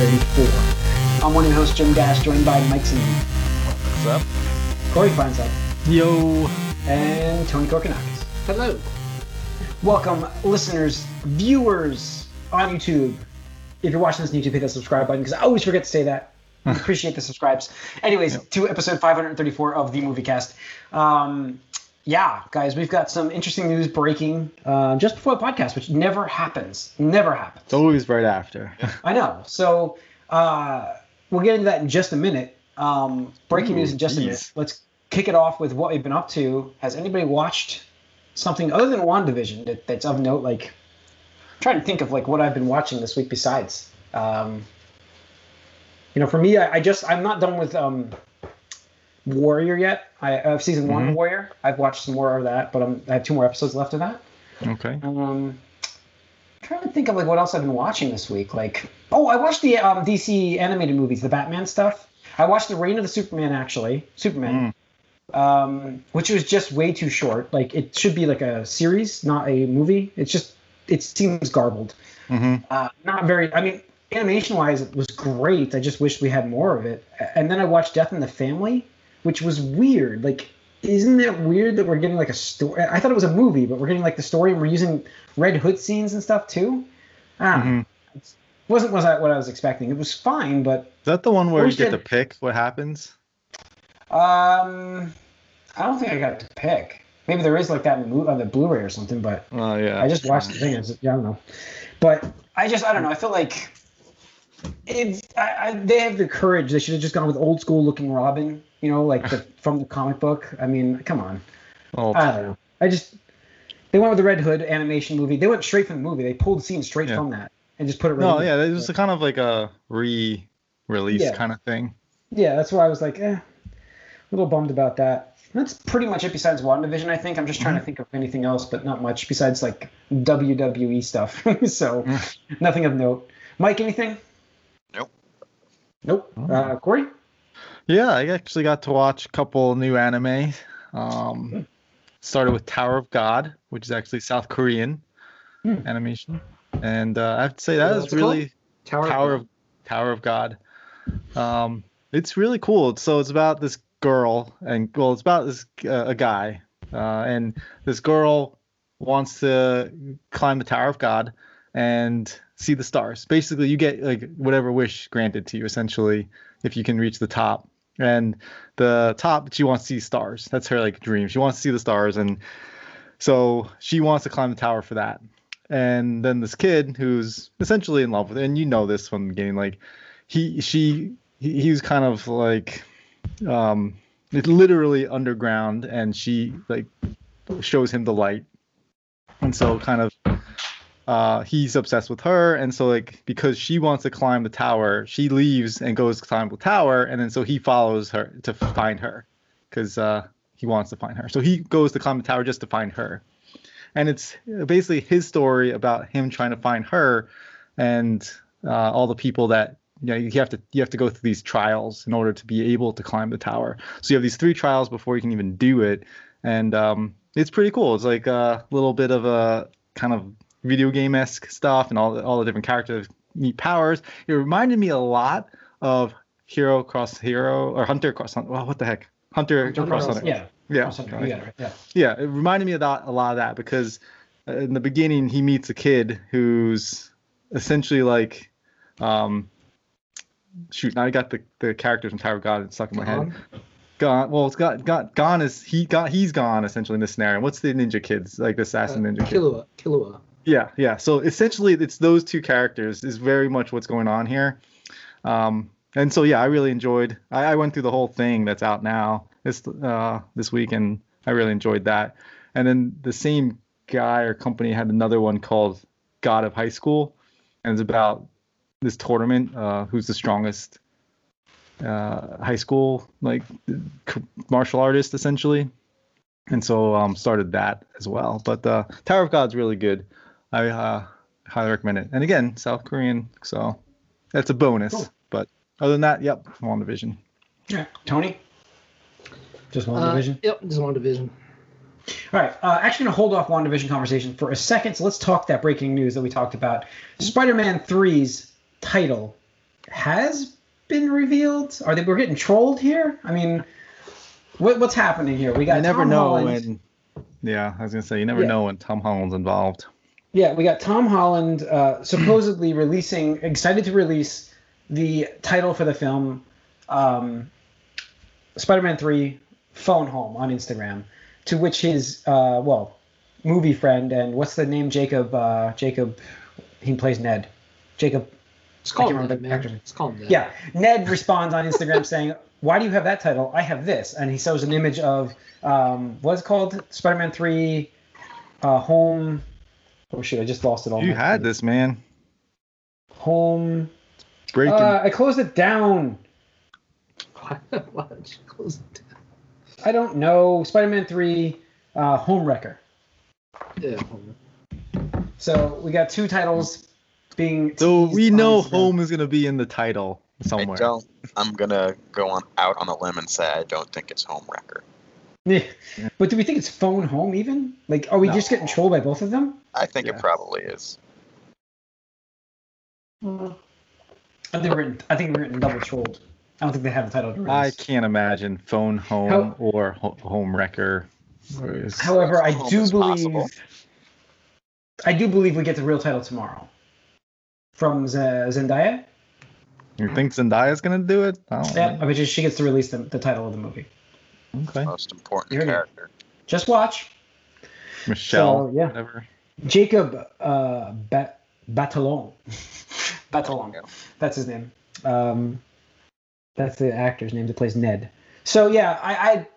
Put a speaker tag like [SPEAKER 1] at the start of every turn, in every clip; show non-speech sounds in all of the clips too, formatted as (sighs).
[SPEAKER 1] 534. I'm one of your hosts, Jim Gash, joined by Mike Sneeden.
[SPEAKER 2] What's up?
[SPEAKER 1] Corey Feinside.
[SPEAKER 3] Yo.
[SPEAKER 1] And Tony Korkanakis.
[SPEAKER 4] Hello.
[SPEAKER 1] Welcome, listeners, viewers on YouTube. If you're watching this on YouTube, hit that subscribe button because I always forget to say that. (laughs) Appreciate the subscribes. Anyways, yep. to episode 534 of the Movie Cast. Um, yeah, guys, we've got some interesting news breaking uh, just before the podcast, which never happens. Never happens.
[SPEAKER 3] It's always right after. (laughs)
[SPEAKER 1] I know. So uh, we'll get into that in just a minute. Um, breaking Ooh, news in just geez. a minute. Let's kick it off with what we've been up to. Has anybody watched something other than WandaVision that, that's of note? Like, I'm trying to think of like what I've been watching this week besides. Um, you know, for me, I, I, just I'm not done with um, Warrior yet. I have season mm-hmm. one Warrior. I've watched some more of that, but I'm, I have two more episodes left of that.
[SPEAKER 3] Okay.
[SPEAKER 1] Um, trying to think of like what else I've been watching this week. Like, oh, I watched the um, DC animated movies, the Batman stuff. I watched the Reign of the Superman actually, Superman, mm. um, which was just way too short. Like it should be like a series, not a movie. It's just it seems garbled.
[SPEAKER 3] Mm-hmm.
[SPEAKER 1] Uh, not very. I mean, animation wise, it was great. I just wish we had more of it. And then I watched Death in the Family, which was weird. Like, isn't it weird that we're getting like a story? I thought it was a movie, but we're getting like the story and we're using Red Hood scenes and stuff too. Ah, mm-hmm. wasn't was that what I was expecting? It was fine, but
[SPEAKER 3] is that the one where you get to pick what happens?
[SPEAKER 1] Um, I don't think I got to pick. Maybe there is like that on the Blu-ray or something, but
[SPEAKER 3] oh yeah,
[SPEAKER 1] I just watched the thing. I, yeah, I don't know, but I just I don't know. I feel like it's I, I, they have the courage. They should have just gone with old school looking Robin. You know, like the, (laughs) from the comic book. I mean, come on. Oh. I don't know. I just they went with the Red Hood animation movie. They went straight from the movie. They pulled the scene straight yeah. from that and just put it.
[SPEAKER 3] Right no, yeah, it was so. kind of like a re-release yeah. kind of thing.
[SPEAKER 1] Yeah, that's why I was like, eh, a little bummed about that. That's pretty much it. Besides WandaVision, I think I'm just trying mm-hmm. to think of anything else, but not much besides like WWE stuff. (laughs) so mm. nothing of note. Mike, anything?
[SPEAKER 2] Nope.
[SPEAKER 1] Nope. Oh. Uh, Corey?
[SPEAKER 3] Yeah, I actually got to watch a couple new anime. Um, started with Tower of God, which is actually South Korean hmm. animation, and uh, I have to say that is really
[SPEAKER 1] Tower,
[SPEAKER 3] Tower of, Tower of God. Um, it's really cool. So it's about this girl, and well, it's about this uh, a guy, uh, and this girl wants to climb the Tower of God, and see the stars. Basically, you get like whatever wish granted to you essentially if you can reach the top. And the top, she wants to see stars. That's her like dream. She wants to see the stars, and so she wants to climb the tower for that. And then this kid who's essentially in love with, her, and you know this from the beginning, like he, she, he, he's kind of like, um, it's literally underground, and she like shows him the light, and so kind of uh, he's obsessed with her, and so like because she wants to climb the tower, she leaves and goes to climb the tower, and then so he follows her to find her, because uh, he wants to find her. So he goes to climb the tower just to find her, and it's basically his story about him trying to find her, and uh, all the people that you know you have to you have to go through these trials in order to be able to climb the tower. So you have these three trials before you can even do it, and um, it's pretty cool. It's like a little bit of a kind of video game esque stuff and all the, all the different characters need powers. It reminded me a lot of Hero Cross Hero or Hunter Cross Hunter. Well, what the heck? Hunter, Hunter Cross Hunter.
[SPEAKER 1] Yeah.
[SPEAKER 3] Yeah.
[SPEAKER 1] Hunter, yeah.
[SPEAKER 3] Yeah. It reminded me of that, a lot of that because uh, in the beginning he meets a kid who's essentially like, um, shoot, now I got the, the characters from Tower of God stuck in my head. Gon. Well, it's got got Gon is he got he's gone essentially in this scenario. What's the ninja kids like the assassin uh, ninja?
[SPEAKER 4] Killua. Kid? Killua.
[SPEAKER 3] Yeah, yeah. So essentially, it's those two characters is very much what's going on here. Um, and so yeah, I really enjoyed. I, I, went through the whole thing that's out now this uh, this week, and I really enjoyed that. And then the same guy or company had another one called God of High School, and it's about this tournament. Uh, who's the strongest uh, high school like martial artist essentially? And so um, started that as well. But uh, Tower of God's really good. I uh, highly recommend it. And again, South Korean, so that's a bonus. Cool. But other than that, yep, WandaVision.
[SPEAKER 1] Yeah, Tony. Just WandaVision. Uh,
[SPEAKER 4] yep, just WandaVision.
[SPEAKER 1] All right, uh, actually, gonna hold off WandaVision conversation for a second. So let's talk that breaking news that we talked about. Spider-Man 3's title has been revealed? Are they we're getting trolled here? I mean, what, what's happening here? We got
[SPEAKER 3] I never
[SPEAKER 1] Tom
[SPEAKER 3] know
[SPEAKER 1] Holland.
[SPEAKER 3] when. Yeah, I was gonna say you never
[SPEAKER 1] Yeah.
[SPEAKER 3] know when Tom Holland's involved.
[SPEAKER 1] Yeah, we got Tom Holland uh, supposedly (clears throat) releasing, excited to release the title for the film, um, Spider-Man Three: Phone Home on Instagram. To which his uh, well, movie friend and what's the name? Jacob. Uh, Jacob. He plays Ned. Jacob.
[SPEAKER 4] It's called
[SPEAKER 1] I can't
[SPEAKER 4] that,
[SPEAKER 1] remember the
[SPEAKER 4] man. It's called that.
[SPEAKER 1] Yeah, Ned responds on Instagram (laughs) saying, "Why do you have that title? I have this." And he shows an image of um, what's called Spider-Man Three, uh, Home. Oh shoot, I just lost it all.
[SPEAKER 3] You had this man
[SPEAKER 1] Home.
[SPEAKER 3] breaking.
[SPEAKER 1] Uh, I closed it down. (laughs)
[SPEAKER 4] Why did you close it down?
[SPEAKER 1] I don't know. Spider-Man Three, uh, Home Wrecker.
[SPEAKER 4] Yeah.
[SPEAKER 1] So we got two titles being.
[SPEAKER 3] so we know
[SPEAKER 1] Instagram.
[SPEAKER 3] home is gonna be in the title
[SPEAKER 2] I
[SPEAKER 3] somewhere.
[SPEAKER 2] don't. I'm gonna go on out on a limb and say I don't think it's Home Wrecker.
[SPEAKER 1] Yeah. But do we think it's Phone Home even? Like, are we
[SPEAKER 3] No.
[SPEAKER 1] just getting trolled by both of them?
[SPEAKER 2] I think
[SPEAKER 3] Yeah.
[SPEAKER 2] it probably is. Hmm.
[SPEAKER 1] I think we're getting, I think we're in double trolled. I don't think they have a title to.
[SPEAKER 3] I can't imagine phone home
[SPEAKER 1] How-
[SPEAKER 3] or ho- home wrecker. Is-
[SPEAKER 1] However, I do believe
[SPEAKER 2] possible.
[SPEAKER 1] I do believe we get the real title tomorrow from Z- Zendaya.
[SPEAKER 3] you think Zendaya's gonna do it? I don't
[SPEAKER 1] Yeah,
[SPEAKER 3] know.
[SPEAKER 1] I bet you she gets to release the, the title of the movie.
[SPEAKER 3] Okay.
[SPEAKER 2] Most important
[SPEAKER 1] Here we go.
[SPEAKER 2] character.
[SPEAKER 1] Just watch.
[SPEAKER 3] Michelle.
[SPEAKER 1] So, yeah.
[SPEAKER 3] Whatever.
[SPEAKER 1] Jacob uh, ba- Batalon. (laughs) Batalon.
[SPEAKER 2] Yeah.
[SPEAKER 1] That's his name. Um, that's the actor's name that plays Ned. So yeah, I, I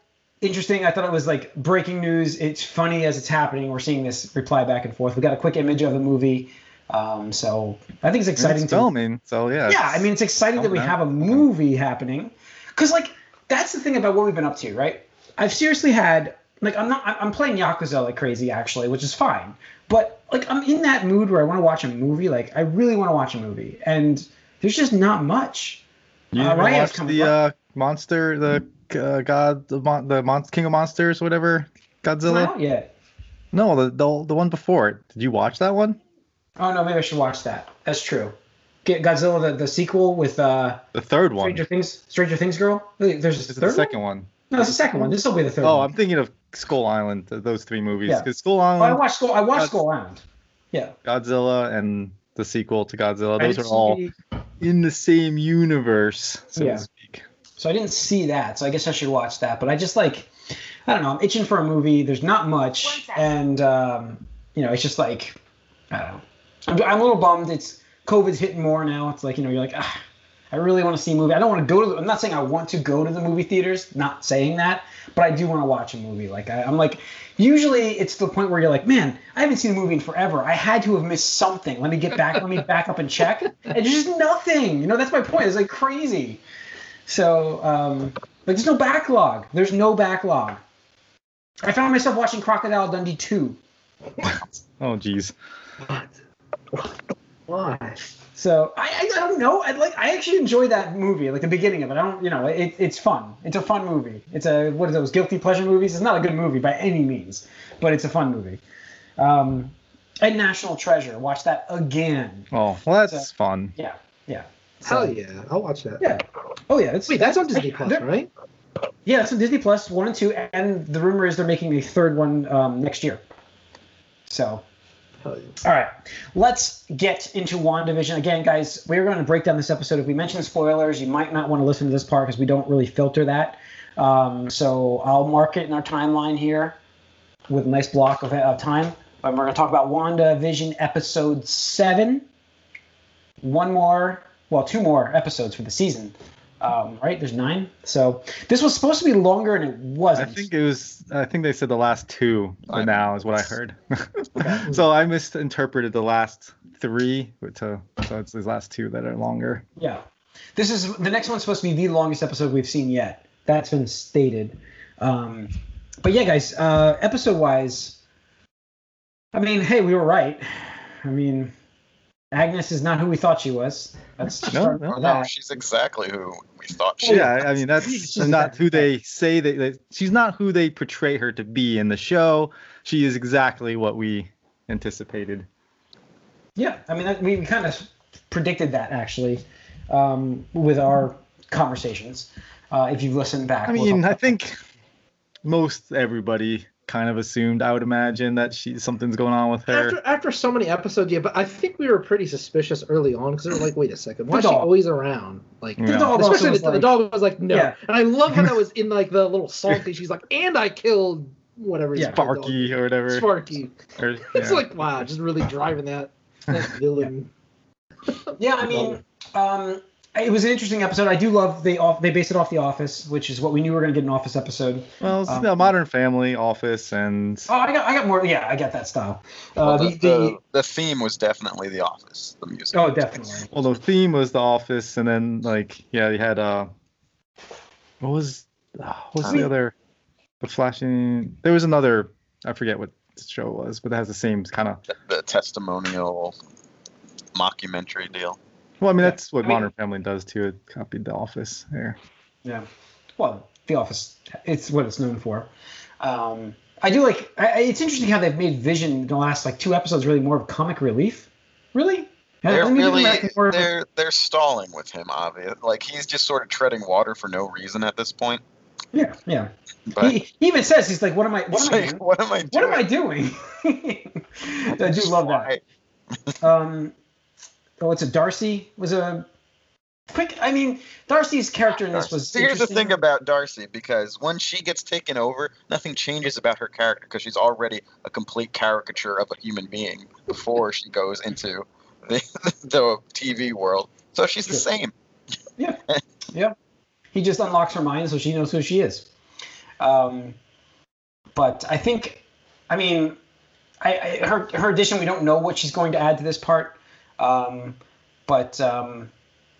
[SPEAKER 1] interesting. I thought it was like breaking news. It's funny as it's happening. We're seeing this reply back and forth. We got a quick image of the movie. Um, so I think it's exciting
[SPEAKER 3] It's
[SPEAKER 1] to
[SPEAKER 3] filming, so yeah.
[SPEAKER 1] yeah, I mean, it's exciting that we
[SPEAKER 3] coming
[SPEAKER 1] have a movie happening, because like that's the thing about what we've been up to, right? I've seriously had like I'm not I'm playing Yakuza like crazy actually, which is fine, but like I'm in that mood where I want to watch a movie. Like I really want to watch a movie, and there's just not much.
[SPEAKER 3] You
[SPEAKER 1] uh, Ryan's
[SPEAKER 3] the uh, monster, the uh, god, the, mon- the mon- king of monsters, whatever, Godzilla?
[SPEAKER 1] yet.
[SPEAKER 3] No, the, the the one before it. Did you watch that one?
[SPEAKER 1] Oh no, maybe I should watch that. That's true. Get Godzilla the, the sequel with uh
[SPEAKER 3] The third one.
[SPEAKER 1] Stranger Things Stranger Things girl. There's a
[SPEAKER 3] This is
[SPEAKER 1] third
[SPEAKER 3] the second one.
[SPEAKER 1] one? No, it's the second one. This will be the third
[SPEAKER 3] Oh,
[SPEAKER 1] one.
[SPEAKER 3] I'm thinking of Skull Island. Those three movies.
[SPEAKER 1] Yeah.
[SPEAKER 3] Because Skull
[SPEAKER 1] Oh, I
[SPEAKER 3] Island,
[SPEAKER 1] watched Skull I watched
[SPEAKER 3] God's-
[SPEAKER 1] Skull Island. Yeah.
[SPEAKER 3] Godzilla, and the sequel to Godzilla. Those are all
[SPEAKER 1] see-
[SPEAKER 3] in the same universe, so
[SPEAKER 1] Yeah.
[SPEAKER 3] to speak.
[SPEAKER 1] So I didn't see that, so I guess I should watch that. But I just like, I don't know, I'm itching for a movie. There's not much, and um, you know, it's just like, I don't know. I'm, I'm a little bummed. It's COVID's hitting more now. It's like you know, you're like, ah, I really want to see a movie. I don't want to go to. The, I'm not saying I want to go to the movie theaters. Not saying that, but I do want to watch a movie. Like I, I'm like, usually it's the point where you're like, man, I haven't seen a movie in forever. I had to have missed something. Let me get back. let me (laughs) back up and check. And there's just nothing. You know, that's my point. It's like crazy. So, um, like, there's no backlog. There's no backlog. I found myself watching Crocodile Dundee 2. (laughs)
[SPEAKER 3] Oh, geez.
[SPEAKER 4] What? Why?
[SPEAKER 1] So I, I, I don't know. I like I actually enjoy that movie, like the beginning of it. I don't, you know, it, it's fun. It's a fun movie. It's a what are those guilty pleasure movies? It's not a good movie by any means, but it's a fun movie. Um, and National Treasure. Watch that again.
[SPEAKER 3] Oh, well, that's
[SPEAKER 1] So-
[SPEAKER 3] fun.
[SPEAKER 1] Yeah, yeah. So-
[SPEAKER 4] Hell yeah! I'll watch that.
[SPEAKER 1] Yeah. Oh yeah. It's,
[SPEAKER 4] Wait, that's on Disney (laughs) Plus, right?
[SPEAKER 1] Yeah, it's on Disney Plus one and two, and the rumor is they're making a third one um, next year. So All right, let's get into WandaVision. Again, guys, we're going to break down this episode. If we mention spoilers, you might not want to listen to this part because we don't really filter that. Um, so I'll mark it in our timeline here with a nice block of, of time. And we're going to talk about WandaVision episode seven. One more, well, two more episodes for the season. Um, right? There's nine. So this was supposed to be longer and it wasn't.
[SPEAKER 3] I think it was. I think they said the last two. Now is what I heard. (laughs) so I misinterpreted the last three. To, so it's these last two that are longer.
[SPEAKER 1] Yeah. This is the next one's supposed to be the longest episode we've seen yet. That's been stated. Um, but yeah, guys, uh, episode wise, I mean, hey, we were right. I mean, Agnes is not who we thought she was. That's just
[SPEAKER 3] No, no.
[SPEAKER 2] No,
[SPEAKER 1] that.
[SPEAKER 2] she's exactly who we thought she
[SPEAKER 1] Oh,
[SPEAKER 3] Yeah,
[SPEAKER 2] was.
[SPEAKER 3] I mean that's
[SPEAKER 1] She's
[SPEAKER 3] not who they say that, that she's not who they portray her to be in the show. She is exactly what we anticipated.
[SPEAKER 1] Yeah, I mean, that, we kind of predicted that actually. um, with our conversations. Uh, if you've listened back,
[SPEAKER 3] I
[SPEAKER 1] we'll
[SPEAKER 3] mean, I think most everybody kind of assumed. I would imagine that she something's going on with her.
[SPEAKER 4] After after so many episodes, yeah, but I think we were pretty suspicious early on because they were like, wait a second, why
[SPEAKER 1] The
[SPEAKER 4] is she always around? Like,
[SPEAKER 3] Yeah.
[SPEAKER 1] The dog
[SPEAKER 4] especially
[SPEAKER 1] was
[SPEAKER 4] the, the dog was like, no.
[SPEAKER 1] Yeah.
[SPEAKER 4] And I love how that was in like the little (laughs) song thing. She's like, and I killed whatever. his
[SPEAKER 1] Yeah.
[SPEAKER 4] dog.
[SPEAKER 3] Sparky or whatever.
[SPEAKER 4] Sparky.
[SPEAKER 3] Or- (laughs)
[SPEAKER 4] It's like wow, just really driving that, that (laughs) villain.
[SPEAKER 1] Yeah, I mean, um, it was an interesting episode. I do love they off they based it off The Office, which is what we knew we were going to get an Office episode.
[SPEAKER 3] well, it's
[SPEAKER 1] um,
[SPEAKER 3] a Modern Family, Office, and
[SPEAKER 1] Oh, I got I got more. Yeah, I got that style. Uh,
[SPEAKER 2] Well,
[SPEAKER 1] the,
[SPEAKER 2] the,
[SPEAKER 1] the,
[SPEAKER 2] the, the theme was definitely The Office. The music.
[SPEAKER 1] oh, definitely.
[SPEAKER 3] well, the theme was The Office, and then like yeah, you had uh, what was ah, what's the
[SPEAKER 1] Wait.
[SPEAKER 3] other? The flashing. There was another. I forget what the show was, but it has the same kind of.
[SPEAKER 2] The, the testimonial mockumentary deal.
[SPEAKER 3] Well, I mean
[SPEAKER 1] Yeah.
[SPEAKER 3] that's what
[SPEAKER 1] I mean-
[SPEAKER 3] Modern Family does too. It copied The Office there.
[SPEAKER 1] Yeah. Well, The Office, it's what it's known for. Um, I do like. I, I- it's interesting how they've made Vision in the last like two episodes really more of comic relief. Really?
[SPEAKER 2] They're really
[SPEAKER 1] they're more of a-
[SPEAKER 2] they're they're stalling with him. Obvious, like he's just sort of treading water for no reason at this point.
[SPEAKER 1] yeah, yeah.
[SPEAKER 2] But
[SPEAKER 1] He, he even says he's like, "What am I? What
[SPEAKER 2] it's
[SPEAKER 1] am I
[SPEAKER 2] like,
[SPEAKER 1] doing?
[SPEAKER 2] what am I doing?
[SPEAKER 1] What am I doing?" (laughs) I do
[SPEAKER 2] Just
[SPEAKER 1] love that. Um, oh, it's a Darcy was a quick. I mean, Darcy's character in this was.
[SPEAKER 2] So here's the thing about Darcy, because when she gets taken over, nothing changes about her character because she's already a complete caricature of a human being before she goes into the, (laughs) the TV world. So she's the same. Yeah. (laughs) yeah.
[SPEAKER 1] He just unlocks her mind so she knows who she is. Um, but I think, I mean, I, I her her addition. We don't know what she's going to add to this part. Um, but um,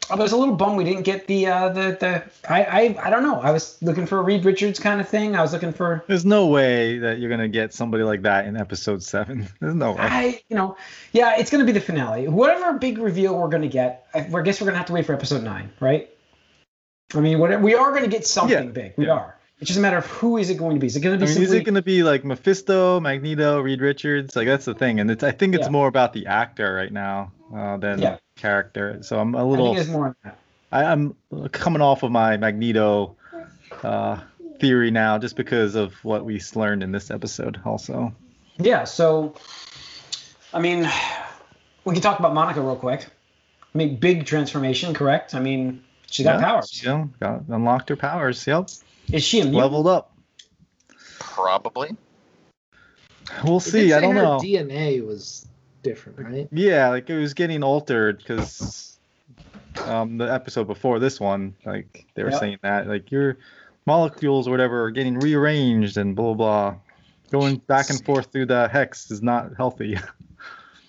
[SPEAKER 1] I was a little bummed we didn't get the uh, the the. I, I I don't know. I was looking for a Reed Richards kind of thing. I was looking for.
[SPEAKER 3] There's no way that you're gonna get somebody like that in episode seven. (laughs) There's no way.
[SPEAKER 1] I, you know, yeah, it's going to be the finale. Whatever big reveal we're going to get, I, I guess we're going to have to wait for episode nine, right? I mean, what, we are going to get something
[SPEAKER 3] Yeah,
[SPEAKER 1] big. We
[SPEAKER 3] yeah.
[SPEAKER 1] are. It's just a matter of who is it going to be. Is it going to
[SPEAKER 3] I
[SPEAKER 1] be
[SPEAKER 3] mean, is it going to be like Mephisto, Magneto, Reed Richards? Like that's the thing, and it's I think it's
[SPEAKER 1] Yeah.
[SPEAKER 3] more about the actor right now uh, than
[SPEAKER 1] Yeah.
[SPEAKER 3] character. So I'm a little,
[SPEAKER 1] think more.
[SPEAKER 3] I, I'm coming off of my Magneto uh, theory now, just because of what we learned in this episode. Also,
[SPEAKER 1] Yeah. So, I mean, we can talk about Monica real quick. I mean, big transformation, correct? I mean, she got
[SPEAKER 3] Yeah,
[SPEAKER 1] powers.
[SPEAKER 3] You know, got unlocked her powers. Yep,
[SPEAKER 1] Is she a mutant?
[SPEAKER 3] leveled up.
[SPEAKER 2] Probably.
[SPEAKER 3] We'll see. I don't
[SPEAKER 4] her
[SPEAKER 3] know.
[SPEAKER 4] DNA was different, right?
[SPEAKER 3] Yeah, like it was getting altered because um, the episode before this one, like they were
[SPEAKER 1] Yep.
[SPEAKER 3] saying that like your molecules or whatever are getting rearranged and blah blah. blah. Going back and forth through the hex is not healthy. (laughs)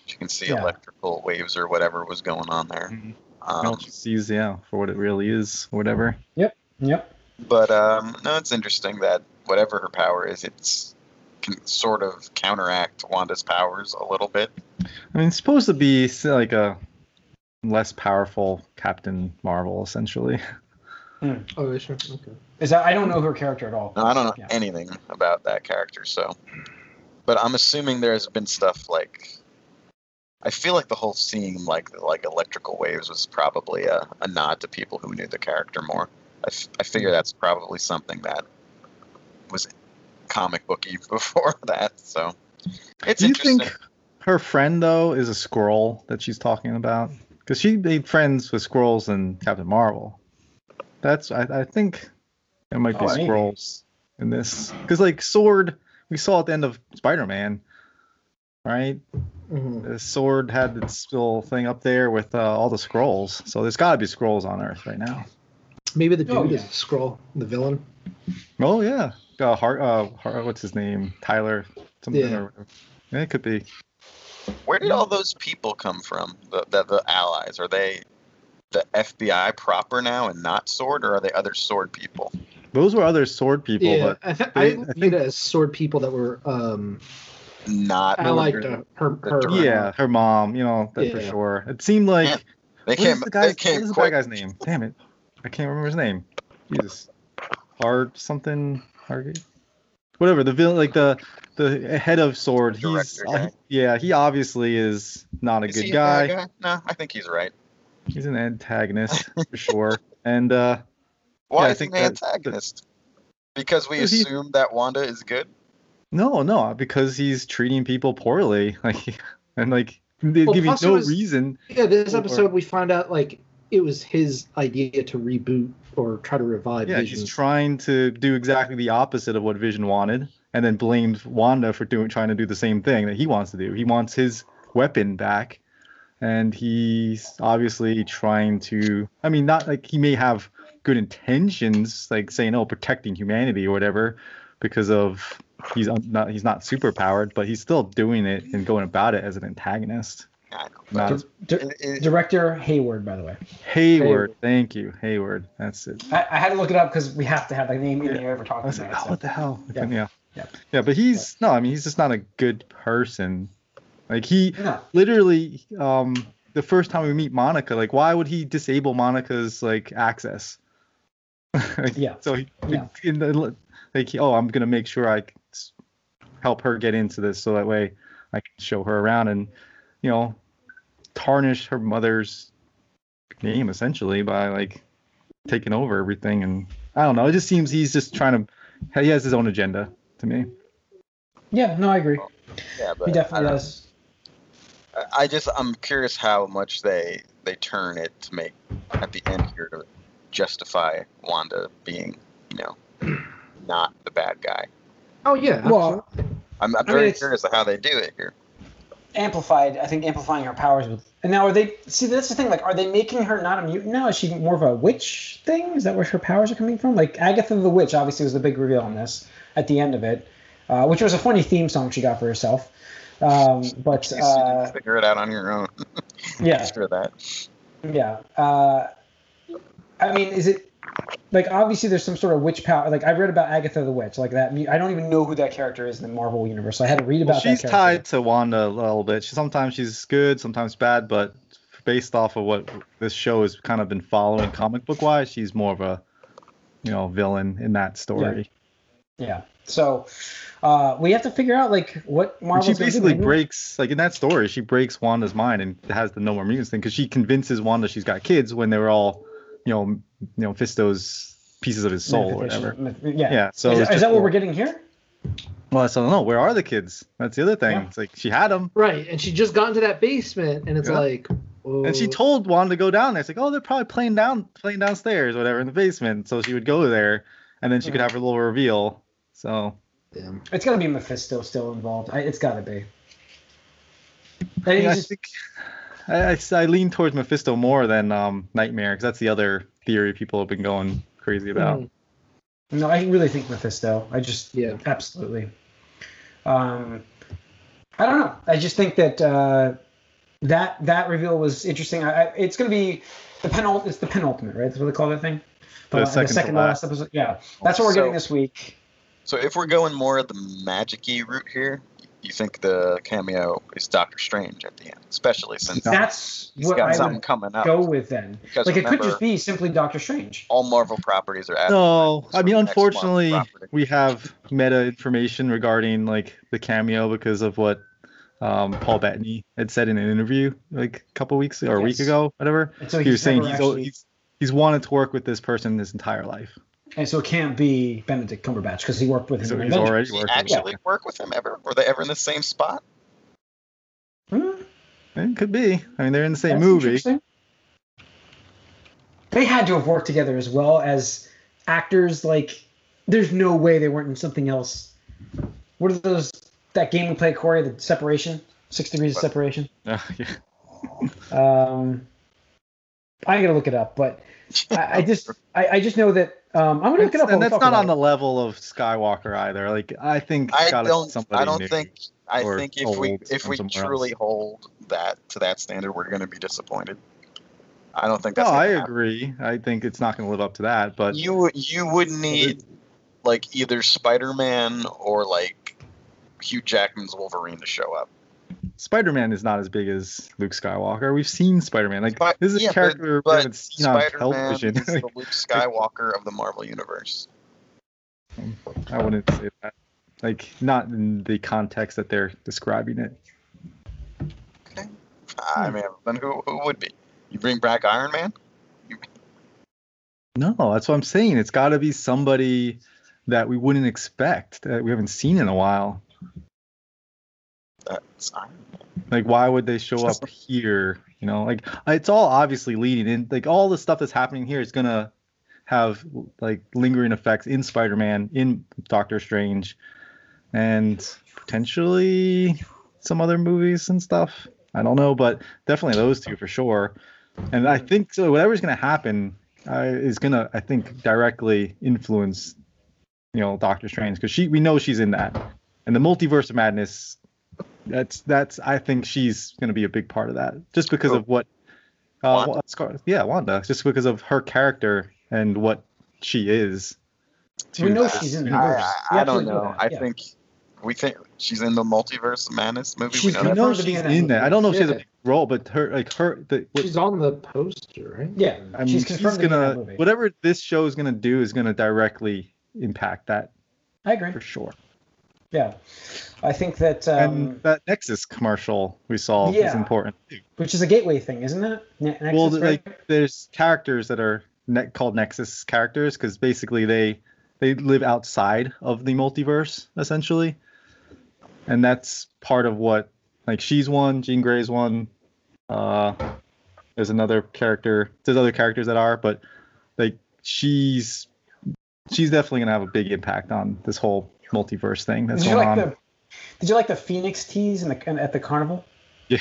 [SPEAKER 2] You can see
[SPEAKER 1] Yeah.
[SPEAKER 2] electrical waves or whatever was going on there.
[SPEAKER 3] Mhm.
[SPEAKER 2] Um,
[SPEAKER 3] Um, sees yeah for what it really is, whatever.
[SPEAKER 1] Yep. Yep.
[SPEAKER 2] But um, no, it's interesting that whatever her power is, it's can sort of counteract Wanda's powers a little bit.
[SPEAKER 3] I mean, it's supposed to be like a less powerful Captain Marvel, essentially. Hmm.
[SPEAKER 4] Oh, sure. Okay.
[SPEAKER 1] Is that? I don't know her character at all.
[SPEAKER 2] No, I don't know
[SPEAKER 1] Yeah.
[SPEAKER 2] anything about that character, so. But I'm assuming there's been stuff like. I feel like the whole scene, like like electrical waves, was probably a, a nod to people who knew the character more. I, f- I figure hmm. that's probably something that was comic booky (laughs) before that. So it's
[SPEAKER 3] Do you think her friend though is a Skrull that she's talking about? Because she made friends with Skrulls in Captain Marvel. That's I, I think it might be
[SPEAKER 1] Oh, maybe.
[SPEAKER 3] Skrulls in this. Because like Sword, we saw at the end of Spider-Man, right?
[SPEAKER 4] Mhm.
[SPEAKER 3] The Sword had its little thing up there with uh, all the Skrulls. So there's got to be Skrulls on Earth right now.
[SPEAKER 4] Maybe the dude
[SPEAKER 1] Oh,
[SPEAKER 4] is a Skrull, the villain.
[SPEAKER 3] Oh yeah, uh, Har- uh, Har- what's his name? Tyler something
[SPEAKER 4] Yeah.
[SPEAKER 3] or whatever. Yeah, it could be.
[SPEAKER 2] Where did all those people come from? The, the the allies are they the FBI proper now and not Sword, or are they other Sword people?
[SPEAKER 3] Those were other sword people,
[SPEAKER 4] yeah,
[SPEAKER 3] but
[SPEAKER 4] I, th-
[SPEAKER 3] they-
[SPEAKER 4] I
[SPEAKER 3] I
[SPEAKER 4] viewed
[SPEAKER 3] think-
[SPEAKER 4] it as sword people that were um,
[SPEAKER 2] Not
[SPEAKER 4] allied
[SPEAKER 2] the-
[SPEAKER 4] to her.
[SPEAKER 2] the
[SPEAKER 4] her
[SPEAKER 2] direct-
[SPEAKER 3] yeah, her mom, you know, that for sure. It seemed like
[SPEAKER 2] Yeah, They
[SPEAKER 3] what
[SPEAKER 2] came.
[SPEAKER 3] is the guy's, what
[SPEAKER 2] came
[SPEAKER 3] is the guy's name? Damn it, I can't remember his name. Jesus, Hard something Hargate. Whatever the villain, like the the head of sword. He's uh, yeah, he obviously is not a
[SPEAKER 2] Is
[SPEAKER 3] good
[SPEAKER 2] he
[SPEAKER 3] guy.
[SPEAKER 2] bad guy? No, I think he's right.
[SPEAKER 3] he's an antagonist (laughs) for sure. And uh,
[SPEAKER 2] Why
[SPEAKER 3] Yeah,
[SPEAKER 2] is he
[SPEAKER 3] think
[SPEAKER 2] an
[SPEAKER 3] that-
[SPEAKER 2] antagonist? Because we
[SPEAKER 3] Because he-
[SPEAKER 2] assume that Wanda is good.
[SPEAKER 3] no, no, because he's treating people poorly, (laughs) like, and like they
[SPEAKER 4] Well,
[SPEAKER 3] give you no
[SPEAKER 4] was-
[SPEAKER 3] reason.
[SPEAKER 4] Yeah, this
[SPEAKER 3] Or-
[SPEAKER 4] episode we find out like it was his idea to reboot or try to revive
[SPEAKER 3] Yeah,
[SPEAKER 4] Vision.
[SPEAKER 3] he's trying to do exactly the opposite of what Vision wanted, and then blamed Wanda for doing trying to do the same thing that he wants to do. He wants his weapon back, and he's obviously trying to. I mean, not like he may have good intentions, like saying, "Oh, protecting humanity" or whatever, because of he's not he's not super powered, but he's still doing it and going about it as an antagonist.
[SPEAKER 2] I know,
[SPEAKER 3] Not
[SPEAKER 2] but
[SPEAKER 3] as-
[SPEAKER 1] Di-
[SPEAKER 2] it- it-
[SPEAKER 1] director Hayward, by the way.
[SPEAKER 3] Hayward, thank you, Hayward. That's it.
[SPEAKER 1] I, I had to look it up because we have to have the name in here if we're
[SPEAKER 3] I
[SPEAKER 1] talking
[SPEAKER 3] was like, oh,
[SPEAKER 1] it.
[SPEAKER 3] what the hell?
[SPEAKER 1] Yeah.
[SPEAKER 3] Yeah.
[SPEAKER 1] Yeah.
[SPEAKER 3] yeah. but he's no, I mean, he's just not a good person. Like he
[SPEAKER 1] so. No.
[SPEAKER 3] literally, um, the first time we meet Monica, like, why would he disable Monica's like access? (laughs) Like,
[SPEAKER 1] Yeah.
[SPEAKER 3] So he,
[SPEAKER 1] Yeah.
[SPEAKER 3] in the like, he- oh, I'm gonna make sure I help her get into this, so that way I can show her around and, you know, tarnish her mother's name essentially by like taking over everything and I don't know. It just seems he's just trying to. He has his own agenda to me.
[SPEAKER 1] Yeah, no, I agree.
[SPEAKER 2] yeah, but
[SPEAKER 1] He
[SPEAKER 2] I
[SPEAKER 1] definitely
[SPEAKER 2] don't-
[SPEAKER 1] does.
[SPEAKER 2] I- I just I'm curious how much they they turn it to make at the end here to justify Wanda being you know not the bad guy.
[SPEAKER 4] Oh yeah.
[SPEAKER 1] Well,
[SPEAKER 2] I'm, I'm
[SPEAKER 1] I mean,
[SPEAKER 2] very curious of how they do it here.
[SPEAKER 1] Amplified. I think amplifying her powers with. And now are they? See, that's the thing. Like, are they making her not a mutant now? Is she more of a witch thing? Is that where her powers are coming from? Like Agatha the witch, obviously, was the big reveal on this at the end of it, uh, which was a funny theme song she got for herself. Um, but uh,
[SPEAKER 2] figure it out on your own
[SPEAKER 1] yeah, (laughs)
[SPEAKER 2] after that.
[SPEAKER 1] yeah. Uh, I mean, is it like obviously there's some sort of witch power? Like I read about Agatha the witch, like that. I don't even know who that character is in the Marvel universe. So I had to read about
[SPEAKER 3] Well, she's tied to Wanda a little bit. She, sometimes she's good, sometimes bad, but based off of what this show has kind of been following comic book wise, she's more of a you know villain in that story.
[SPEAKER 1] Yeah. yeah. So uh, we have to figure out like what
[SPEAKER 3] And
[SPEAKER 1] Marvel's
[SPEAKER 3] she basically breaks like in that story, she breaks Wanda's mind and has the no more mutants thing because she convinces Wanda she's got kids when they were all you know you know Fisto's pieces of his soul or whatever.
[SPEAKER 1] Yeah.
[SPEAKER 3] Yeah. So
[SPEAKER 1] is, is that what
[SPEAKER 3] more-
[SPEAKER 1] we're getting here?
[SPEAKER 3] Well, so I don't know. Where are the kids? That's the other thing.
[SPEAKER 1] Yeah.
[SPEAKER 3] It's like she had them,
[SPEAKER 4] Right, and she just got into that basement, and it's
[SPEAKER 3] Yeah.
[SPEAKER 4] like, oh.
[SPEAKER 3] and she
[SPEAKER 4] oh.
[SPEAKER 3] told Juan to go down there. It's like, oh, they're probably playing down, playing downstairs, whatever, in the basement. So she would go there, and then she could have her little reveal. So
[SPEAKER 4] Damn.
[SPEAKER 1] It's got to be Mephisto still involved. I, it's got to be. And
[SPEAKER 3] yeah, I
[SPEAKER 1] he's just-
[SPEAKER 3] think I, I, I lean towards Mephisto more than um, Nightmare because that's the other theory people have been going crazy about.
[SPEAKER 4] Mhm.
[SPEAKER 1] no, I really think Mephisto. I just
[SPEAKER 4] Yeah.
[SPEAKER 1] absolutely. Um, I don't know. I just think that uh, that that reveal was interesting. I, I, it's going to be the penult. It's the penultimate, right? That's what they call that thing.
[SPEAKER 3] The
[SPEAKER 1] la-
[SPEAKER 3] second to
[SPEAKER 1] second
[SPEAKER 3] last.
[SPEAKER 1] last episode. Yeah, that's what we're getting this week.
[SPEAKER 2] So if we're going more of the magic-y route here, you think the cameo is Doctor Strange at the end, especially since
[SPEAKER 1] That's
[SPEAKER 2] he's
[SPEAKER 1] what
[SPEAKER 2] got
[SPEAKER 1] I
[SPEAKER 2] something
[SPEAKER 1] would
[SPEAKER 2] coming up.
[SPEAKER 1] go with then.
[SPEAKER 2] Because
[SPEAKER 1] Like it could just be simply Doctor Strange.
[SPEAKER 2] All Marvel properties are.
[SPEAKER 3] At
[SPEAKER 2] No,
[SPEAKER 3] I mean,
[SPEAKER 2] the next Marvel
[SPEAKER 3] unfortunately, we have meta information regarding like the cameo because of what um, Paul Bettany had said in an interview like a couple weeks or a week ago, whatever.
[SPEAKER 1] So
[SPEAKER 3] he was saying he's,
[SPEAKER 1] actually,
[SPEAKER 3] he's he's wanted to work with this person his entire life.
[SPEAKER 1] And so it can't be Benedict Cumberbatch because he worked with him.
[SPEAKER 3] So
[SPEAKER 1] in
[SPEAKER 3] he's
[SPEAKER 1] Avengers.
[SPEAKER 3] already
[SPEAKER 2] Did he
[SPEAKER 3] with
[SPEAKER 2] actually work with him ever? Were they ever in the same spot?
[SPEAKER 1] Hmm.
[SPEAKER 3] It could be. I mean, they're in the same
[SPEAKER 1] that's
[SPEAKER 3] movie.
[SPEAKER 1] They had to have worked together as well as actors. Like, there's no way they weren't in something else. What are those? That game we play, Corey, the separation, six degrees of separation.
[SPEAKER 3] Uh, (laughs) yeah.
[SPEAKER 1] Um, I gotta look it up, but I, I just, I, I just know that um, I'm gonna look it up.
[SPEAKER 3] and that's not on
[SPEAKER 1] it.
[SPEAKER 3] the level of Skywalker either. Like I think
[SPEAKER 2] I don't. I don't think. I think if we if we truly
[SPEAKER 3] else.
[SPEAKER 2] hold that to that standard, we're going to be disappointed. I don't think
[SPEAKER 3] No,
[SPEAKER 2] that's.
[SPEAKER 3] I
[SPEAKER 2] happen.
[SPEAKER 3] agree. I think it's not going to live up to that. But
[SPEAKER 2] You would- you would need like either Spider-Man or like Hugh Jackman's Wolverine to show up.
[SPEAKER 3] Spider-Man is not as big as Luke Skywalker. We've seen Spider-Man. Like
[SPEAKER 2] But-
[SPEAKER 3] this is
[SPEAKER 2] yeah,
[SPEAKER 3] a character
[SPEAKER 2] but
[SPEAKER 3] we haven't seen on
[SPEAKER 2] Spider-Man
[SPEAKER 3] television.
[SPEAKER 2] is the (laughs) Luke Skywalker of the Marvel universe.
[SPEAKER 3] I wouldn't say that. Like not in the context that they're describing it.
[SPEAKER 2] I
[SPEAKER 3] Hmm.
[SPEAKER 2] mean, then who who would be? You bring back Iron Man?
[SPEAKER 3] No, that's what I'm saying. It's got to be somebody that we wouldn't expect that we haven't seen in a while.
[SPEAKER 2] That's Iron Man.
[SPEAKER 3] Like, why would they show up (laughs) here? You know, like it's all obviously leading in. Like all the stuff that's happening here is gonna have like lingering effects in Spider-Man, in Doctor Strange, and potentially some other movies and stuff. I don't know, but definitely those two for sure. And I think so. Whatever's gonna happen uh, is gonna, I think, directly influence, you know, Doctor Strange because she, we know she's in that, and the multiverse of madness. That's that's. I think she's gonna be a big part of that, just because
[SPEAKER 2] Oh.
[SPEAKER 3] of what. Uh,
[SPEAKER 2] Wanda?
[SPEAKER 3] Wa- Scar- yeah, Wanda, just because of her character and what she is.
[SPEAKER 1] We know
[SPEAKER 3] that
[SPEAKER 1] she's in the
[SPEAKER 3] universe.
[SPEAKER 1] universe.
[SPEAKER 2] I, I don't
[SPEAKER 1] know
[SPEAKER 2] know. I
[SPEAKER 1] yeah.
[SPEAKER 2] think we think she's in the multiverse of madness movie.
[SPEAKER 1] She's
[SPEAKER 2] we know
[SPEAKER 3] We
[SPEAKER 1] confirmed
[SPEAKER 2] that.
[SPEAKER 3] know she's
[SPEAKER 1] in that
[SPEAKER 3] in that. I don't know if she has a big role, but her like her the what,
[SPEAKER 4] She's on the poster, right?
[SPEAKER 1] Yeah,
[SPEAKER 3] I mean,
[SPEAKER 1] she's
[SPEAKER 3] she's,
[SPEAKER 1] confirmed to be in that
[SPEAKER 3] gonna whatever this show is gonna do is gonna directly impact that
[SPEAKER 1] I agree.
[SPEAKER 3] for sure.
[SPEAKER 1] Yeah, I think that um,
[SPEAKER 3] and that Nexus commercial we saw is
[SPEAKER 1] Yeah.
[SPEAKER 3] important.
[SPEAKER 1] which is a gateway thing, isn't it? Ne- Nexus,
[SPEAKER 3] well,
[SPEAKER 1] right?
[SPEAKER 3] like there's characters that are ne- called Nexus characters because basically they they live outside of the multiverse essentially, and that's part of what like she's one, Jean Grey's one. Uh, there's another character. There's other characters that are, but like she's she's definitely gonna have a big impact on this whole multiverse thing that's
[SPEAKER 1] did you like
[SPEAKER 3] on.
[SPEAKER 1] the Did you like the Phoenix tease in the at the carnival?
[SPEAKER 3] Yeah.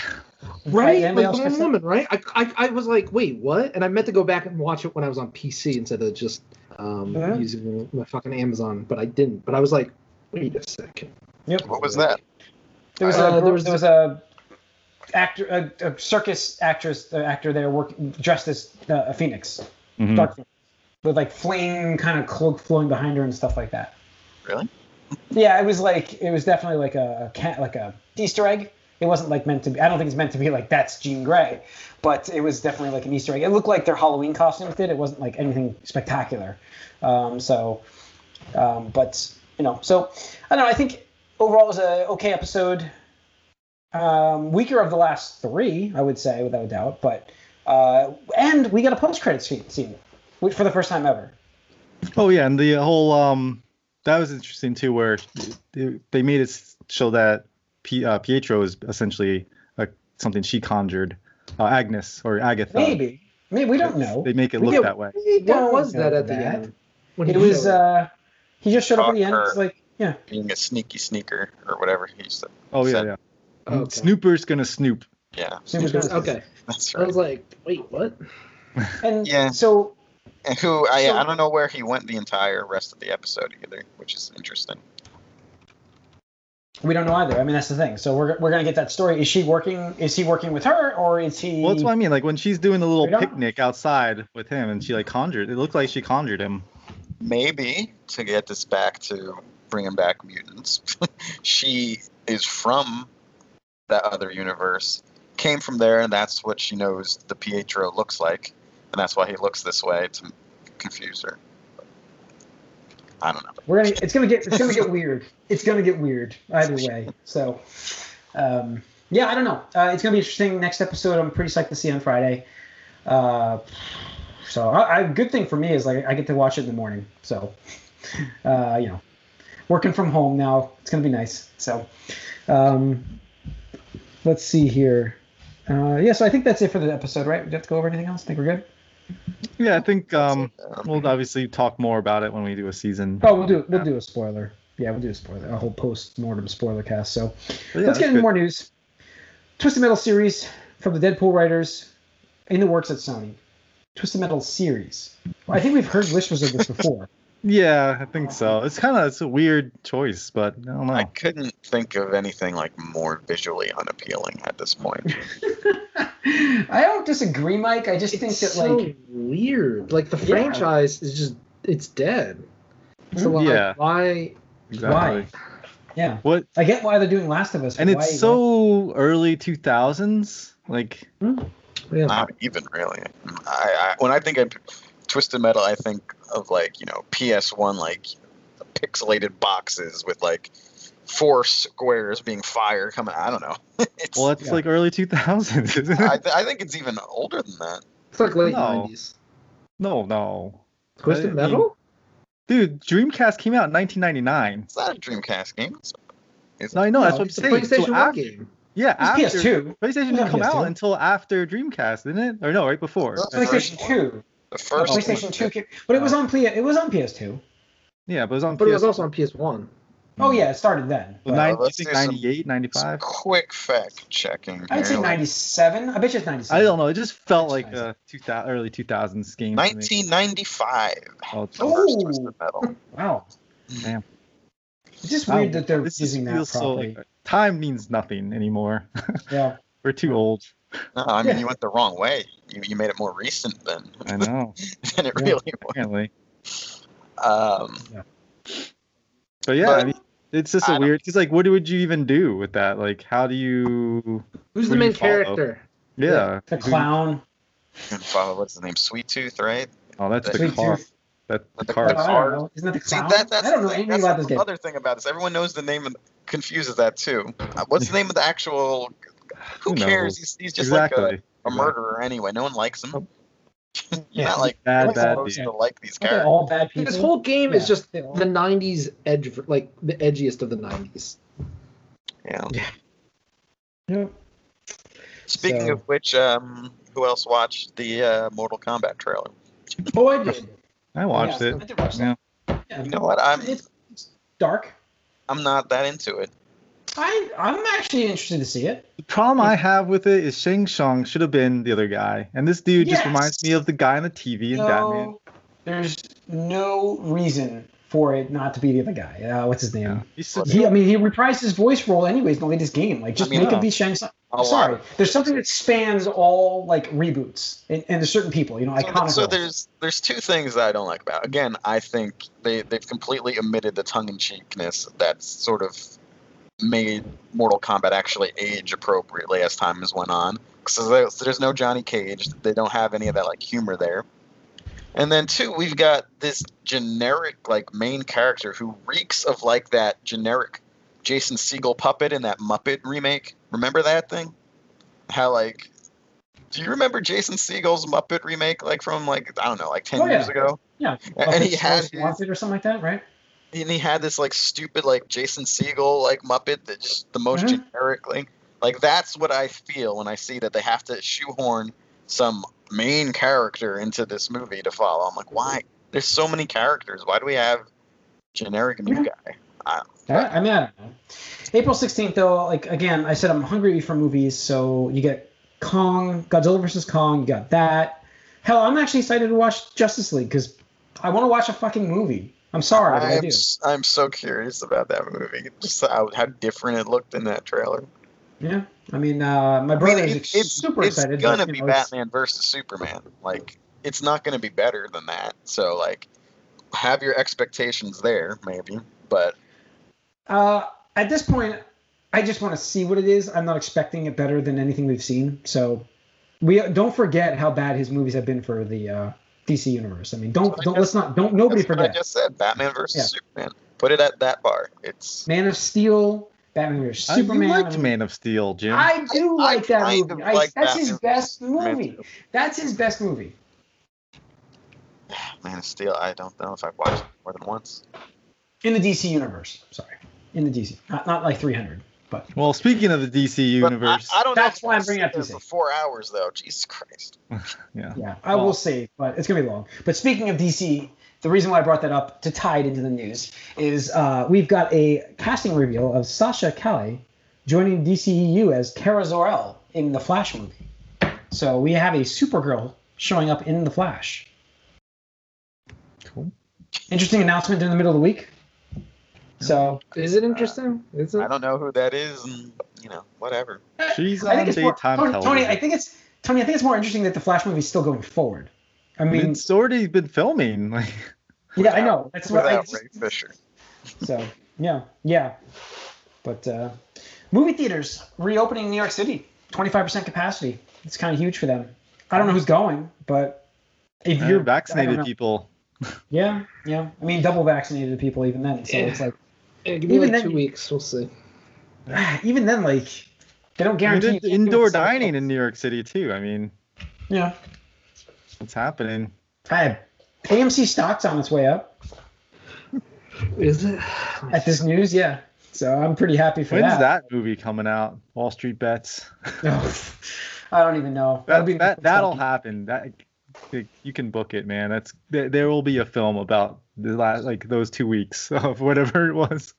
[SPEAKER 4] Right,
[SPEAKER 1] Anybody
[SPEAKER 4] like
[SPEAKER 1] else
[SPEAKER 4] the
[SPEAKER 1] catch
[SPEAKER 4] one
[SPEAKER 1] that?
[SPEAKER 4] woman, right? I, I, I was like, wait, what? And I meant to go back and watch it when I was on PC instead of just um, using my fucking Amazon, but I didn't. But I was like, wait a second.
[SPEAKER 1] Yep.
[SPEAKER 2] What was that?
[SPEAKER 1] There was
[SPEAKER 4] Uh,
[SPEAKER 1] a
[SPEAKER 4] there was-
[SPEAKER 1] there was a actor a, a circus actress uh, actor there working dressed as uh, a phoenix,
[SPEAKER 3] Mhm.
[SPEAKER 1] dark phoenix, with like flame kind of cloak flowing behind her and stuff like that.
[SPEAKER 2] Really?
[SPEAKER 1] Yeah, it was like it was definitely like a, cat like a Easter egg. It wasn't like meant to be. I don't think it's meant to be like that's Jean Grey, but it was definitely like an Easter egg. It looked like their Halloween costumes did. It wasn't like anything spectacular. Um, so, um, but you know, so I don't know. I think overall it was a okay episode. Um, weaker of the last three, I would say, without a doubt. But uh, and we got a post credit scene, scene which- for the first time ever.
[SPEAKER 3] Oh yeah, and the whole um that was interesting too, where they, they made it s- show that P, uh, Pietro is essentially uh something she conjured, uh, Agnes or Agatha.
[SPEAKER 1] Maybe, maybe we don't know.
[SPEAKER 3] They make it look
[SPEAKER 1] don't-
[SPEAKER 3] that way.
[SPEAKER 1] We
[SPEAKER 4] What
[SPEAKER 1] don't
[SPEAKER 4] was that at the
[SPEAKER 1] that.
[SPEAKER 4] end? When
[SPEAKER 1] It
[SPEAKER 4] he
[SPEAKER 1] was uh he just showed up at the end. It's like yeah.
[SPEAKER 2] Being a sneaky sneaker or whatever he said.
[SPEAKER 3] Oh yeah,
[SPEAKER 2] said-
[SPEAKER 3] yeah.
[SPEAKER 4] Okay.
[SPEAKER 3] Snooper's gonna snoop.
[SPEAKER 2] Yeah,
[SPEAKER 1] Snoop was gonna-
[SPEAKER 4] Okay.
[SPEAKER 2] that's
[SPEAKER 4] I was like, wait, what?
[SPEAKER 1] And
[SPEAKER 2] Yeah.
[SPEAKER 1] so
[SPEAKER 2] And who I
[SPEAKER 1] So-
[SPEAKER 2] I don't know where he went the entire rest of the episode either, which is interesting.
[SPEAKER 1] we don't know either. I mean that's the thing. So we're we're gonna get that story. Is she working is he working with her or is he
[SPEAKER 3] Well, that's what I mean. Like when she's doing the little
[SPEAKER 1] We don't-
[SPEAKER 3] picnic outside with him, and she like conjured. It looked like she conjured him.
[SPEAKER 2] Maybe to get this back to bringing back mutants, (laughs) she is from that other universe, came from there, and that's what she knows the Pietro looks like, and that's why he looks this way to confuse her. I don't know.
[SPEAKER 1] we're gonna it's gonna get it's gonna get weird. It's gonna get weird either way. So um yeah, I don't know. Uh, it's gonna be interesting. Next episode I'm pretty psyched to see on Friday. Uh so I, I good thing for me is like I get to watch it in the morning. So uh, you know, working from home now, it's gonna be nice. So um let's see here. Uh, yeah, so I think that's it for the episode, right? We have to go over anything else. I think we're good.
[SPEAKER 3] Yeah, I think um we'll obviously talk more about it when we do a season.
[SPEAKER 1] Oh, we'll do we'll do a spoiler. Yeah, we'll do a spoiler, a whole post mortem spoiler cast. So
[SPEAKER 3] yeah,
[SPEAKER 1] let's get into
[SPEAKER 3] good.
[SPEAKER 1] more news. Twisted Metal series from the Deadpool writers in the works at Sony. Twisted Metal series. Well, I think we've heard whispers of this before. (laughs)
[SPEAKER 3] Yeah, I think so. It's kind of it's a weird choice, but I don't know.
[SPEAKER 2] I couldn't think of anything like more visually unappealing at this point. (laughs)
[SPEAKER 1] I don't disagree, Mike. I just think that
[SPEAKER 4] so
[SPEAKER 1] like
[SPEAKER 4] weird. Like the
[SPEAKER 1] Yeah.
[SPEAKER 4] franchise is just it's dead. So hmm? like,
[SPEAKER 3] Yeah.
[SPEAKER 4] why?
[SPEAKER 3] exactly.
[SPEAKER 1] yeah,
[SPEAKER 3] What?
[SPEAKER 1] I get why they're doing Last of Us.
[SPEAKER 3] And
[SPEAKER 1] but
[SPEAKER 3] it's
[SPEAKER 1] why-
[SPEAKER 3] so early 2000s. Like hmm.
[SPEAKER 4] Yeah.
[SPEAKER 2] Not even really. I, I when I think of Twisted Metal, I think of like you know PS1 like pixelated boxes with like four squares being fire coming. I don't know. (laughs) it's,
[SPEAKER 3] Well, it's
[SPEAKER 1] Yeah.
[SPEAKER 3] like early 2000s, isn't
[SPEAKER 2] I, th- I think it's even older than that.
[SPEAKER 4] It's like late
[SPEAKER 3] No.
[SPEAKER 4] 90s.
[SPEAKER 3] No, no.
[SPEAKER 4] Twisted
[SPEAKER 3] I mean-
[SPEAKER 4] Metal?
[SPEAKER 3] Dude, Dreamcast came out in 1999.
[SPEAKER 2] It's not a Dreamcast game. It's-
[SPEAKER 3] No, I know,
[SPEAKER 1] No,
[SPEAKER 3] that's what I'm
[SPEAKER 4] It's a
[SPEAKER 3] saying.
[SPEAKER 4] PlayStation
[SPEAKER 3] So after,
[SPEAKER 4] game.
[SPEAKER 3] yeah,
[SPEAKER 1] It was
[SPEAKER 3] after
[SPEAKER 1] PS2.
[SPEAKER 3] PlayStation didn't
[SPEAKER 1] was
[SPEAKER 3] come out
[SPEAKER 1] PS2.
[SPEAKER 3] until after Dreamcast, didn't it? Or no, right before.
[SPEAKER 2] No,
[SPEAKER 1] PlayStation
[SPEAKER 2] one.
[SPEAKER 1] 2.
[SPEAKER 2] The first
[SPEAKER 1] PlayStation 2 came, but it was uh, on P- it was on PS2.
[SPEAKER 3] Yeah, but it was on
[SPEAKER 4] But it was also on PS1.
[SPEAKER 1] Oh yeah, it started then.
[SPEAKER 3] Well,
[SPEAKER 1] but-
[SPEAKER 3] nine-
[SPEAKER 2] let's
[SPEAKER 3] I think
[SPEAKER 2] do some-
[SPEAKER 3] 98, 95.
[SPEAKER 2] Quick fact checking.
[SPEAKER 1] I'd say 97. I bet you it's 97.
[SPEAKER 3] I don't know. It just felt like a 2000, early 2000s game.
[SPEAKER 2] 1995.
[SPEAKER 3] Oh, it's-
[SPEAKER 2] The first
[SPEAKER 1] Oh. (laughs) Wow.
[SPEAKER 3] Damn.
[SPEAKER 1] It's just
[SPEAKER 3] Wow,
[SPEAKER 1] weird that they're
[SPEAKER 3] this
[SPEAKER 1] using that
[SPEAKER 3] feels so
[SPEAKER 1] properly.
[SPEAKER 3] like time means nothing anymore. (laughs)
[SPEAKER 1] yeah.
[SPEAKER 3] We're too old.
[SPEAKER 2] No, I mean
[SPEAKER 1] Yeah.
[SPEAKER 2] you went the wrong way. You, you made it more recent than
[SPEAKER 3] I know. (laughs)
[SPEAKER 2] than it
[SPEAKER 1] Yeah.
[SPEAKER 2] really was.
[SPEAKER 3] Apparently.
[SPEAKER 2] Um,
[SPEAKER 3] But yeah,
[SPEAKER 2] But-
[SPEAKER 3] I mean, it's just
[SPEAKER 2] I
[SPEAKER 3] a
[SPEAKER 2] don't-
[SPEAKER 3] weird. Because like, what would you even do with that? Like, how do you?
[SPEAKER 4] Who's the
[SPEAKER 3] do you
[SPEAKER 4] main character?
[SPEAKER 3] Yeah.
[SPEAKER 1] The
[SPEAKER 3] who-
[SPEAKER 1] clown.
[SPEAKER 2] follow what's his name? Sweet Tooth, right?
[SPEAKER 3] Oh, that's the
[SPEAKER 1] Sweet
[SPEAKER 3] car.
[SPEAKER 1] Tooth.
[SPEAKER 3] That the
[SPEAKER 2] The
[SPEAKER 3] car.
[SPEAKER 1] Oh,
[SPEAKER 2] It's
[SPEAKER 1] I
[SPEAKER 2] hard.
[SPEAKER 1] don't know. Isn't that the
[SPEAKER 2] See that that's
[SPEAKER 1] I don't know
[SPEAKER 2] the thing.
[SPEAKER 1] anything
[SPEAKER 2] That's
[SPEAKER 1] about this game.
[SPEAKER 2] other thing about this. Everyone knows the name and confuses that too. Uh, What's the name of the actual? Who
[SPEAKER 3] Who
[SPEAKER 2] cares? He's, he's just
[SPEAKER 3] exactly.
[SPEAKER 2] like a, a murderer anyway. No one likes him. You're (laughs)
[SPEAKER 1] Yeah.
[SPEAKER 2] not like
[SPEAKER 3] Bad,
[SPEAKER 1] What's
[SPEAKER 3] bad.
[SPEAKER 1] that?
[SPEAKER 2] supposed
[SPEAKER 3] dude.
[SPEAKER 2] to like these
[SPEAKER 1] Aren't they
[SPEAKER 2] characters.
[SPEAKER 1] all bad people?
[SPEAKER 4] This whole game is just the 90s edge, like the edgiest of the 90s.
[SPEAKER 2] Yeah.
[SPEAKER 1] Yeah.
[SPEAKER 2] Speaking
[SPEAKER 1] So-
[SPEAKER 2] of which, um, who else watched the uh, Mortal Kombat trailer?
[SPEAKER 1] Oh, I did. (laughs)
[SPEAKER 3] I watched
[SPEAKER 1] Yeah,
[SPEAKER 3] it.
[SPEAKER 1] I did watch
[SPEAKER 3] Yeah.
[SPEAKER 1] Yeah.
[SPEAKER 2] You know what? I'm
[SPEAKER 1] It's, it's dark.
[SPEAKER 2] I'm not that into it.
[SPEAKER 1] I I'm actually interested to see it.
[SPEAKER 3] The problem I have with it is Shang Tsung should have been the other guy, and this dude just reminds me of the guy on the TV in Batman.
[SPEAKER 1] No, there's no reason for it not to be the other guy. Uh, what's his name?
[SPEAKER 3] Yeah. He's so-
[SPEAKER 1] He, I mean, he reprised his voice role anyways in the latest game. Like, just
[SPEAKER 2] I mean,
[SPEAKER 1] make
[SPEAKER 3] no.
[SPEAKER 1] him be Shang Tsung.
[SPEAKER 2] A
[SPEAKER 1] I'm sorry.
[SPEAKER 2] lot.
[SPEAKER 1] There's something that spans all like reboots, and, and there's certain people, you know,
[SPEAKER 2] So,
[SPEAKER 1] iconic.
[SPEAKER 2] so
[SPEAKER 1] roles.
[SPEAKER 2] there's there's two things that I don't like about. it. Again, I think they they've completely omitted the tongue in cheekness that's sort of made Mortal Kombat actually age appropriately as time has went on. Because there's, there's no Johnny Cage. They don't have any of that like humor there. And then two, we've got this generic like main character who reeks of like that generic Jason Segel puppet in that Muppet remake. Remember that thing? How like do you remember Jason Segel's Muppet remake like from like I don't know, like ten
[SPEAKER 1] Oh, yeah.
[SPEAKER 2] years ago?
[SPEAKER 1] yeah,
[SPEAKER 2] and he had his-
[SPEAKER 1] or something like that, right?
[SPEAKER 2] And he had this like stupid like Jason Segel like Muppet that just the most
[SPEAKER 1] Mhm.
[SPEAKER 2] generic like like that's what I feel when I see that they have to shoehorn some main character into this movie to follow. I'm like, why? There's so many characters. Why do we have generic new
[SPEAKER 1] Yeah.
[SPEAKER 2] guy? I,
[SPEAKER 1] I mean, I don't know. April 16th, though, like, again, I said I'm hungry for movies, so you get Kong, Godzilla versus Kong, you got that. Hell, I'm actually excited to watch Justice League because I want to watch a fucking movie. I'm sorry, but I
[SPEAKER 2] I'm,
[SPEAKER 1] do.
[SPEAKER 2] I'm so curious about that movie. Just how, how different it looked in that trailer.
[SPEAKER 1] Yeah, I mean, uh, my
[SPEAKER 2] I mean,
[SPEAKER 1] is
[SPEAKER 2] it-
[SPEAKER 1] ex-
[SPEAKER 2] it's
[SPEAKER 1] super
[SPEAKER 2] it's
[SPEAKER 1] excited.
[SPEAKER 2] gonna
[SPEAKER 1] but,
[SPEAKER 2] be
[SPEAKER 1] know, it's-
[SPEAKER 2] Batman versus Superman. Like, it's not gonna be better than that. So, like, have your expectations there, maybe. But
[SPEAKER 1] Uh, at this point, I just want to see what it is. I'm not expecting it better than anything we've seen. So, we don't forget how bad his movies have been for the uh, DC universe. I mean, don't don't
[SPEAKER 2] guess-
[SPEAKER 1] let's not don't nobody
[SPEAKER 2] that's what I
[SPEAKER 1] forget.
[SPEAKER 2] just said Batman versus
[SPEAKER 1] Yeah.
[SPEAKER 2] Superman. Put it at that bar. It's
[SPEAKER 1] Man of Steel, Batman vs
[SPEAKER 3] Uh,
[SPEAKER 1] Superman.
[SPEAKER 3] you liked Man of Steel, Jim.
[SPEAKER 1] I do
[SPEAKER 2] I
[SPEAKER 1] like that movie.
[SPEAKER 2] of
[SPEAKER 1] I, that's
[SPEAKER 2] Batman
[SPEAKER 1] his best movie. That's his best movie. (sighs)
[SPEAKER 2] Man of Steel. I don't know if I've watched it more than once.
[SPEAKER 1] In the DC universe. Sorry. In the DC. Not, not like 300, but
[SPEAKER 3] well, speaking of the DC universe,
[SPEAKER 2] I, I don't
[SPEAKER 1] That's
[SPEAKER 2] know.
[SPEAKER 1] why I'm bringing up
[SPEAKER 2] sit
[SPEAKER 1] DC.
[SPEAKER 2] for four hours though. Jesus Christ. (laughs)
[SPEAKER 3] yeah.
[SPEAKER 1] yeah, I
[SPEAKER 3] Well-
[SPEAKER 1] will say, but it's going to be long. But speaking of DC, the reason why I brought that up to tie it into the news is uh, we've got a casting reveal of Sasha Calle joining DCEU as Kara Zor-El in the Flash movie. So we have a Supergirl showing up in the Flash.
[SPEAKER 3] Cool.
[SPEAKER 1] Interesting announcement in the middle of the week. So
[SPEAKER 4] Is it interesting? Is
[SPEAKER 2] I don't know who that is, and you know, whatever.
[SPEAKER 3] She's
[SPEAKER 1] I
[SPEAKER 3] on
[SPEAKER 1] it's more,
[SPEAKER 3] daytime
[SPEAKER 1] Tony,
[SPEAKER 3] television.
[SPEAKER 1] Tony, I think it's Tony. I think it's more interesting that the Flash movie is still going forward. I
[SPEAKER 3] I mean,
[SPEAKER 1] mean,
[SPEAKER 3] it's already been filming. (laughs) Like,
[SPEAKER 1] yeah, I know. That's what I just,
[SPEAKER 2] Ray Fisher. (laughs)
[SPEAKER 1] So yeah, yeah. But uh, movie theaters reopening in New York City, 25% capacity. It's kind of huge for them. I don't know who's going, but if
[SPEAKER 3] uh,
[SPEAKER 1] you're I don't
[SPEAKER 3] vaccinated people. (laughs)
[SPEAKER 1] yeah, yeah. I mean, double vaccinated people even then. So
[SPEAKER 4] Yeah.
[SPEAKER 1] it's like
[SPEAKER 4] Yeah, give me
[SPEAKER 1] Even
[SPEAKER 4] like
[SPEAKER 1] then-
[SPEAKER 4] two weeks. We'll see. (sighs)
[SPEAKER 1] Even then, like they don't guarantee
[SPEAKER 3] there's
[SPEAKER 1] you can't do
[SPEAKER 3] indoor dining
[SPEAKER 1] times.
[SPEAKER 3] in New York City too. I mean,
[SPEAKER 1] Yeah,
[SPEAKER 3] it's happening.
[SPEAKER 1] I AMC stock's on its way up
[SPEAKER 4] Is it?
[SPEAKER 1] at this news. Yeah, so I'm pretty happy for
[SPEAKER 3] When's
[SPEAKER 1] that.
[SPEAKER 3] When's that movie coming out? Wall Street Bets. (laughs)
[SPEAKER 1] Oh, I don't even know.
[SPEAKER 3] That,
[SPEAKER 1] be
[SPEAKER 3] that that'll happen. That you can book it, man. That's there, there will be a film about the last like those two weeks (laughs) of whatever it was.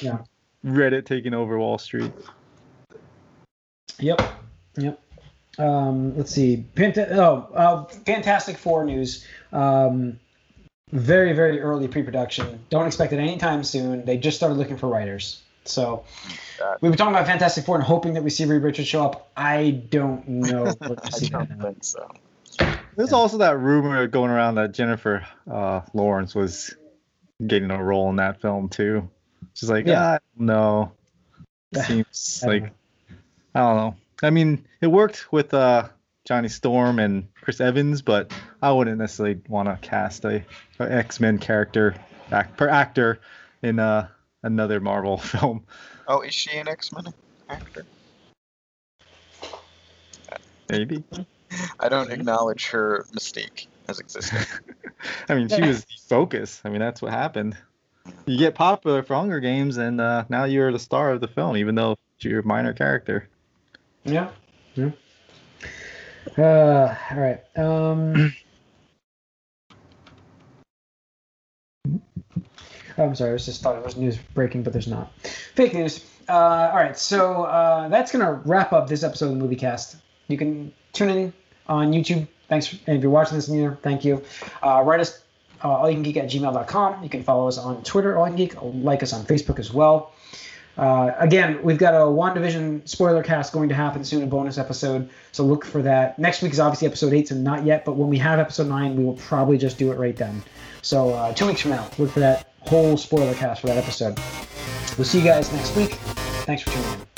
[SPEAKER 1] Yeah.
[SPEAKER 3] Reddit taking over Wall Street.
[SPEAKER 1] Yep. Yep. Um, let's see. Panta- oh, uh, Fantastic Four news. Um, very, very early pre-production. Don't expect it anytime soon. They just started looking for writers. So
[SPEAKER 2] God.
[SPEAKER 1] we've been talking about Fantastic Four and hoping that we see Reed Richards show up. I don't know. (laughs) if we're gonna
[SPEAKER 2] I
[SPEAKER 1] see
[SPEAKER 2] don't
[SPEAKER 1] that.
[SPEAKER 2] think so.
[SPEAKER 3] There's also that rumor going around that Jennifer uh, Lawrence was getting a role in that film too. She's like,
[SPEAKER 1] Yeah.
[SPEAKER 3] ah, I don't know. Seems
[SPEAKER 1] I
[SPEAKER 3] like
[SPEAKER 1] know.
[SPEAKER 3] I don't know. I mean, it worked with uh, Johnny Storm and Chris Evans, but I wouldn't necessarily want to cast a, a X Men character act, per actor in uh, another Marvel (laughs) film.
[SPEAKER 2] Oh, is she an X Men actor?
[SPEAKER 3] Maybe.
[SPEAKER 2] I don't acknowledge her mystique as existing. (laughs)
[SPEAKER 3] I mean, she was the focus. I mean, that's what happened. You get popular for Hunger Games, and uh, now you're the star of the film, even though you're a minor character.
[SPEAKER 1] Yeah. Yeah. Uh, all right. Um, (clears throat) oh, I'm sorry. I was just thought it was news breaking, but there's not. Fake news. Uh, all right. So uh, that's gonna wrap up this episode of the Movie Cast. You can tune in on YouTube. Thanks. For, if you're watching this here, thank you. Uh, write us uh, allyoucangeek at gmail.com. You can follow us on Twitter, All You Can Geek. Like us on Facebook as well. Uh, again, we've got a WandaVision spoiler cast going to happen soon, a bonus episode. So look for that. Next week is obviously episode eight, so not yet. But when we have episode nine, we will probably just do it right then. So uh, two weeks from now, look for that whole spoiler cast for that episode. We'll see you guys next week. Thanks for tuning in.